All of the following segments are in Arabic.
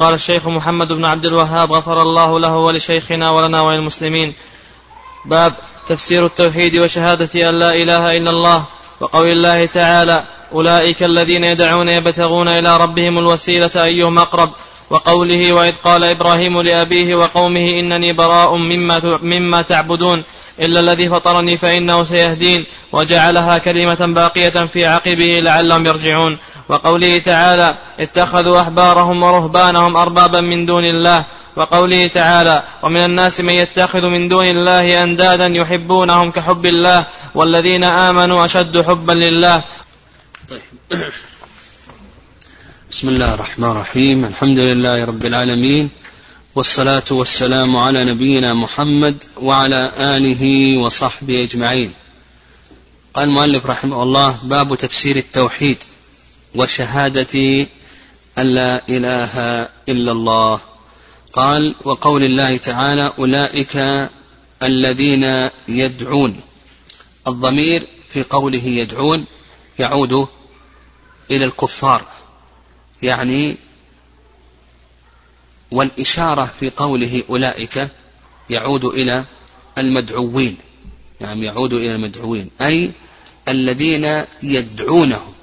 قال الشيخ محمد بن عبد الوهاب غفر الله له ولشيخنا ولنا وللمسلمين. باب تفسير التوحيد وشهادة أن لا إله إلا الله وقول الله تعالى أولئك الذين يدعون يبتغون إلى ربهم الوسيلة أيهم أقرب. وقوله وإذ قال إبراهيم لأبيه وقومه إنني براء مما, مما تعبدون. إلا الذي فطرني فإنه سيهدين. وجعلها كلمة باقية في عقبه لعلهم يرجعون. وقوله تعالى اتخذوا أحبارهم ورهبانهم أربابا من دون الله وقوله تعالى ومن الناس من يتخذ من دون الله أندادا يحبونهم كحب الله والذين آمنوا أشد حبا لله. طيب. بسم الله الرحمن الرحيم الحمد لله رب العالمين والصلاة والسلام على نبينا محمد وعلى آله وصحبه أجمعين. قال المؤلف رحمه الله باب تفسير التوحيد وشهادة أن لا إله إلا الله. قال وقول الله تعالى أولئك الذين يدعون. الضمير في قوله يدعون يعود إلى الكفار. يعني والإشارة في قوله أولئك يعود إلى المدعوين. نعم يعود إلى المدعوين. أي الذين يدعونهم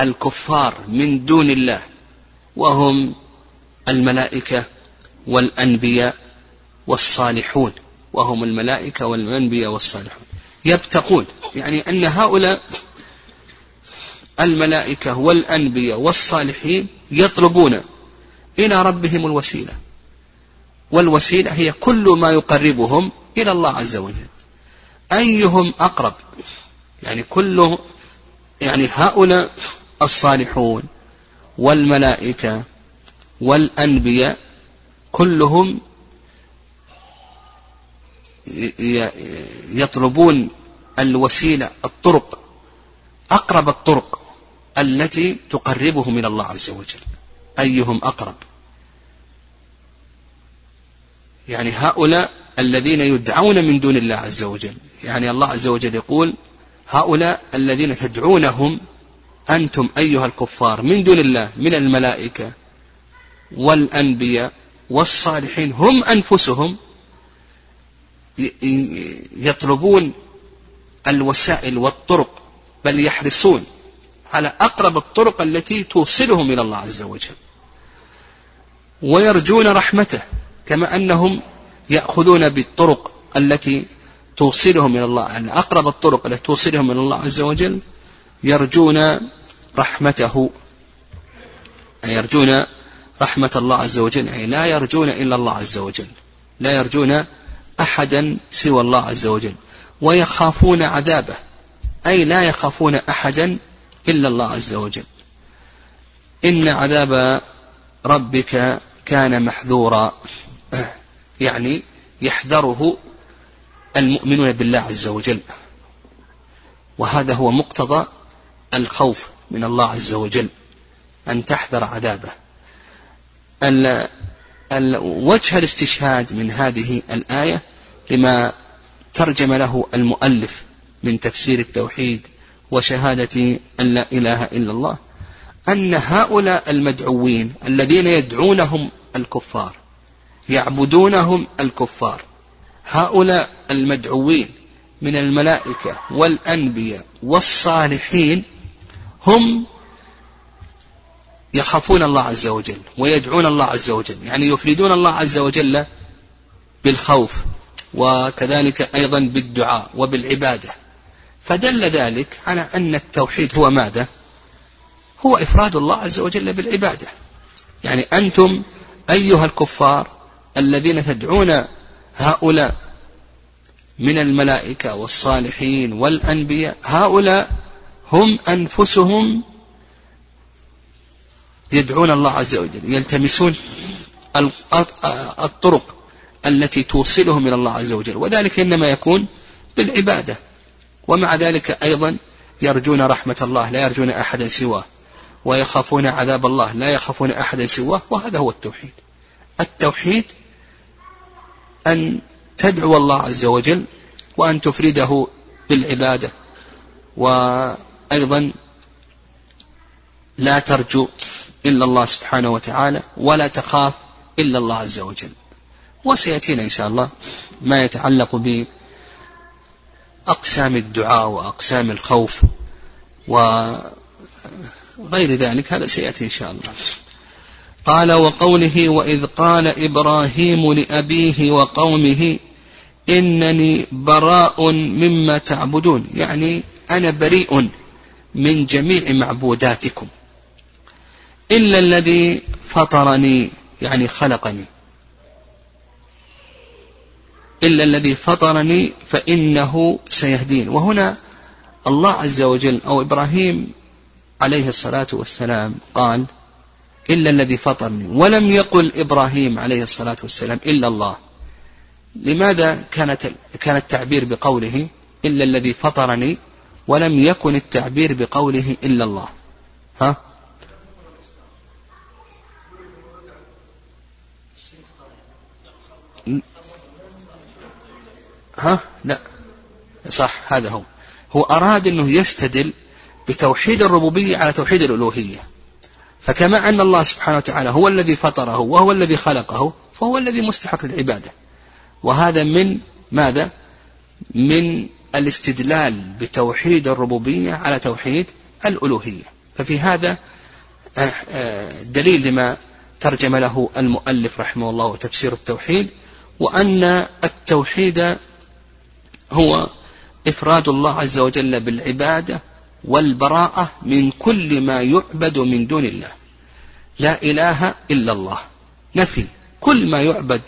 الكفار من دون الله وهم الملائكة والأنبياء والصالحون وهم الملائكة والأنبياء والصالحون. يبتقون يعني أن هؤلاء الملائكة والأنبياء والصالحين يطلبون إلى ربهم الوسيلة. والوسيلة هي كل ما يقربهم إلى الله عز وجل. أيهم أقرب؟ يعني كل يعني هؤلاء الصالحون والملائكة والأنبياء كلهم يطلبون الوسيلة الطرق أقرب الطرق التي تقربهم إلى الله عز وجل. أيهم أقرب؟ يعني هؤلاء الذين يدعون من دون الله عز وجل. يعني الله عز وجل يقول هؤلاء الذين تدعونهم أنتم أيها الكفار من دون الله من الملائكة والأنبياء والصالحين هم أنفسهم يطلبون الوسائل والطرق بل يحرصون على أقرب الطرق التي توصلهم إلى الله عز وجل. ويرجون رحمته كما أنهم يأخذون بالطرق التي توصلهم إلى الله أقرب الطرق التي توصلهم إلى الله عز وجل يرجون رحمته. يرجون رحمة الله عز وجل. يعني لا يرجون إلا الله عز وجل. لا يرجون أحدا سوى الله عز وجل. ويخافون عذابه. أي لا يخافون أحدا إلا الله عز وجل. إن عذاب ربك كان محذورا. يعني يحذره المؤمنون بالله عز وجل. وهذا هو مقتضى الخوف من الله عز وجل أن تحذر عذابه. وجه الاستشهاد من هذه الآية لما ترجم له المؤلف من تفسير التوحيد وشهادة أن لا إله إلا الله أن هؤلاء المدعوين الذين يدعونهم الكفار يعبدونهم الكفار هؤلاء المدعوين من الملائكة والأنبياء والصالحين هم يخافون الله عز وجل ويدعون الله عز وجل. يعني يفردون الله عز وجل بالخوف وكذلك أيضا بالدعاء وبالعبادة. فدل ذلك على أن التوحيد هو ماذا؟ هو إفراد الله عز وجل بالعبادة. يعني أنتم أيها الكفار الذين تدعون هؤلاء من الملائكة والصالحين والأنبياء هؤلاء هم أنفسهم يدعون الله عز وجل يلتمسون الطرق التي توصلهم إلى الله عز وجل وذلك إنما يكون بالعبادة. ومع ذلك أيضا يرجون رحمة الله لا يرجون أحدا سواه ويخافون عذاب الله لا يخافون أحدا سواه وهذا هو التوحيد. التوحيد أن تدعو الله عز وجل وأن تفرده بالعبادة وأيضا لا ترجو إلا الله سبحانه وتعالى ولا تخاف إلا الله عز وجل. وسيأتينا إن شاء الله ما يتعلق بأقسام الدعاء وأقسام الخوف وغير ذلك هذا سيأتي إن شاء الله. قال وقوله وإذ قال إبراهيم لأبيه وقومه إنني براء مما تعبدون. يعني أنا بريء من جميع معبوداتكم. إلا الذي فطرني يعني خلقني. إلا الذي فطرني فإنه سيهدين. وهنا الله عز وجل أو إبراهيم عليه الصلاة والسلام قال إلا الذي فطرني. ولم يقل إبراهيم عليه الصلاة والسلام إلا الله. لماذا كانت كان التعبير بقوله إلا الذي فطرني ولم يكن التعبير بقوله إلا الله. ها؟ ها؟ لا. صح هذا هو. هو أراد أنه يستدل بتوحيد الربوبية على توحيد الألوهية. فكما أن الله سبحانه وتعالى هو الذي فطره وهو الذي خلقه فهو الذي مستحق للعبادة. وهذا من ماذا؟ من الاستدلال بتوحيد الربوبية على توحيد الألوهية. ففي هذا آه، آه، دليل لما ترجم له المؤلف رحمه الله تفسير التوحيد وأن التوحيد هو إفراد الله عز وجل بالعبادة والبراءة من كل ما يعبد من دون الله. لا إله إلا الله. نفي. كل ما يعبد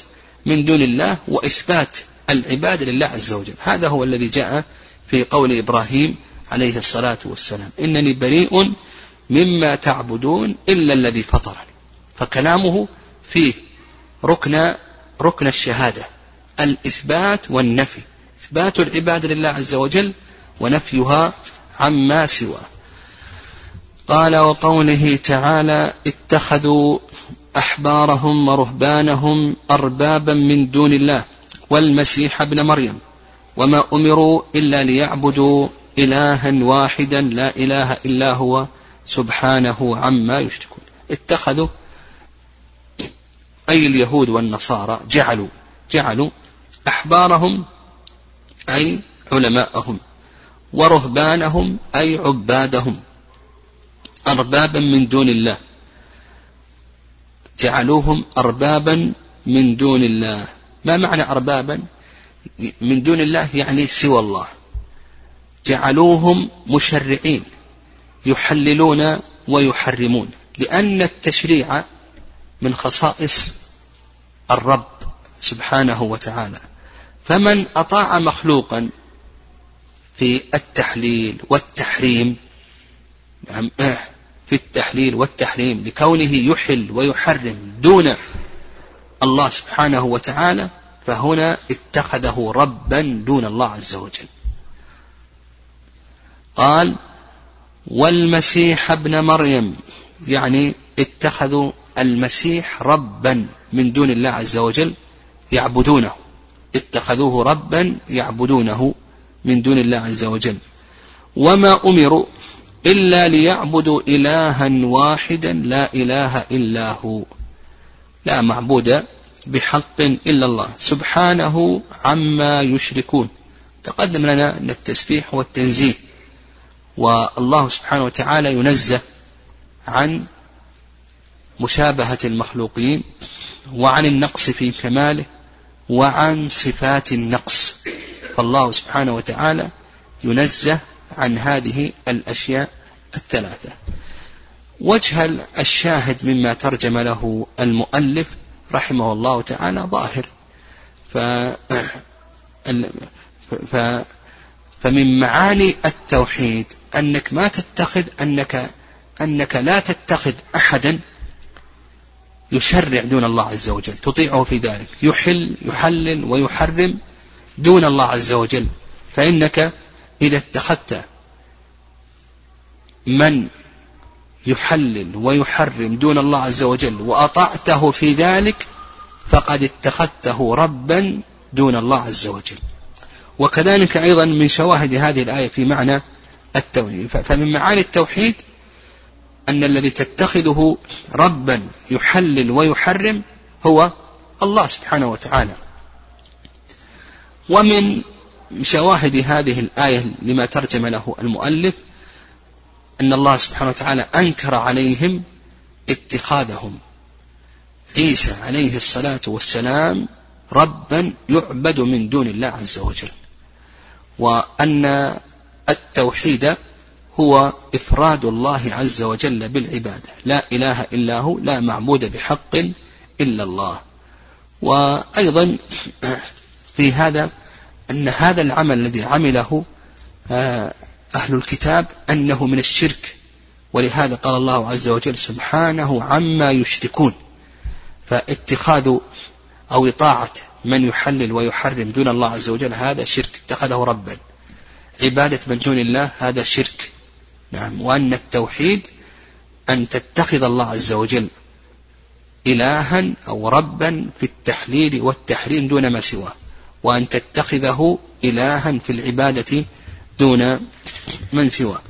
من دون الله وإثبات العبادة لله عز وجل. هذا هو الذي جاء في قول إبراهيم عليه الصلاة والسلام. إنني بريء مما تعبدون إلا الذي فطرني. فكلامه فيه ركن ركن الشهادة الإثبات والنفي. إثبات العبادة لله عز وجل ونفيها عما سواه قال وقوله تعالى اتخذوا أحبارهم ورهبانهم أربابا من دون الله. والمسيح ابن مريم. وما أمروا إلا ليعبدوا إلها واحدا لا إله إلا هو سبحانه عما يشركون. اتخذوا أي اليهود والنصارى جعلوا جعلوا أحبارهم أي علماءهم ورهبانهم أي عبادهم أربابا من دون الله. جعلوهم أربابا من دون الله. ما معنى أربابا؟ من دون الله يعني سوى الله. جعلوهم مشرعين يحللون ويحرمون لأن التشريع من خصائص الرب سبحانه وتعالى. فمن أطاع مخلوقا في التحليل والتحريم نعم في التحليل والتحريم لكونه يحل ويحرم دون الله سبحانه وتعالى فهنا اتخذه ربا دون الله عز وجل. قال والمسيح ابن مريم يعني اتخذوا المسيح ربا من دون الله عز وجل يعبدونه. اتخذوه ربا يعبدونه من دون الله عز وجل. وما أمروا إلا ليعبدوا الها واحدا لا إله إلا هو. لا معبود بحق إلا الله. سبحانه عما يشركون. تقدم لنا أن التسبيح والتنزيه والله سبحانه وتعالى ينزه عن مشابهة المخلوقين وعن النقص في كماله وعن صفات النقص. فالله سبحانه وتعالى ينزه عن هذه الأشياء الثلاثة. وجه الشاهد مما ترجم له المؤلف رحمه الله تعالى ظاهر. ف ف فمن معاني التوحيد أنك ما تتخذ أنك أنك لا تتخذ أحدا يشرع دون الله عز وجل تطيعه في ذلك يحل يحلل ويحرم دون الله عز وجل. فإنك إذا اتخذت من يحلل ويحرم دون الله عز وجل وأطعته في ذلك فقد اتخذته ربا دون الله عز وجل. وكذلك أيضا من شواهد هذه الآية في معنى التوحيد. فمن معاني التوحيد أن الذي تتخذه ربا يحلل ويحرم هو الله سبحانه وتعالى. ومن شواهد هذه الآية لما ترجم له المؤلف أن الله سبحانه وتعالى أنكر عليهم اتخاذهم. عيسى عليه الصلاة والسلام ربا يعبد من دون الله عز وجل. وأن التوحيد هو إفراد الله عز وجل بالعبادة. لا إله إلا هو لا معبود بحق إلا الله. وأيضا في هذا أن هذا العمل الذي عمله آه، أهل الكتاب أنه من الشرك. ولهذا قال الله عز وجل سبحانه عما يشركون. فاتخاذ أو إطاعة من يحلل ويحرم دون الله عز وجل هذا شرك. اتخذه ربا. عبادة من دون الله هذا شرك. نعم. وأن التوحيد أن تتخذ الله عز وجل إلها أو ربا في التحليل والتحريم دون ما سواه. وأن تتخذه إلها في العبادة دون من سواه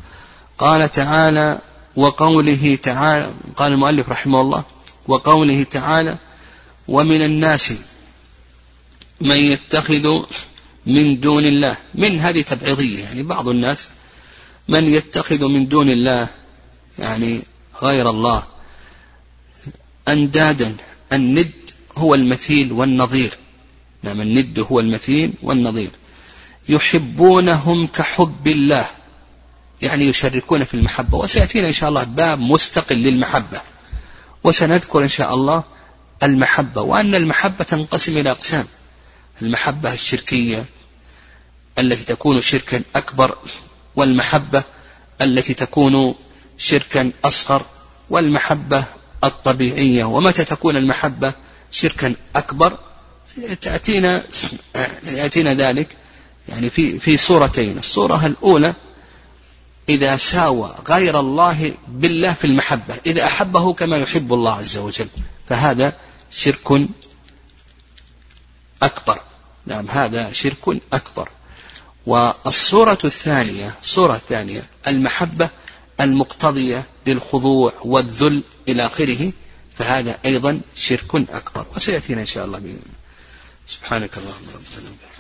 قال تعالى وقوله تعالى قال المؤلف رحمه الله وقوله تعالى ومن الناس من يتخذ من دون الله. من هذه تبعيضية يعني بعض الناس من يتخذ من دون الله يعني غير الله. أندادا الند هو المثيل والنظير. نعم الند هو المثيل والنظير. يحبونهم كحب الله. يعني يشركون في المحبة. وسيأتينا إن شاء الله باب مستقل للمحبة. وسنذكر إن شاء الله المحبة. وأن المحبة تنقسم إلى أقسام. المحبة الشركية التي تكون شركا أكبر والمحبة التي تكون شركا أصغر والمحبة الطبيعية. ومتى تكون المحبة شركا أكبر؟ تأتينا يأتينا ذلك يعني في في صورتين الصورة الأولى إذا ساوى غير الله بالله في المحبة إذا أحبه كما يحب الله عز وجل. فهذا شرك أكبر. نعم هذا شرك أكبر. والصورة الثانية الصورة الثانية المحبة المقتضية للخضوع والذل إلى آخره فهذا أيضا شرك أكبر. وسيأتينا إن شاء الله بإذن سبحانك اللهم وبحمدك.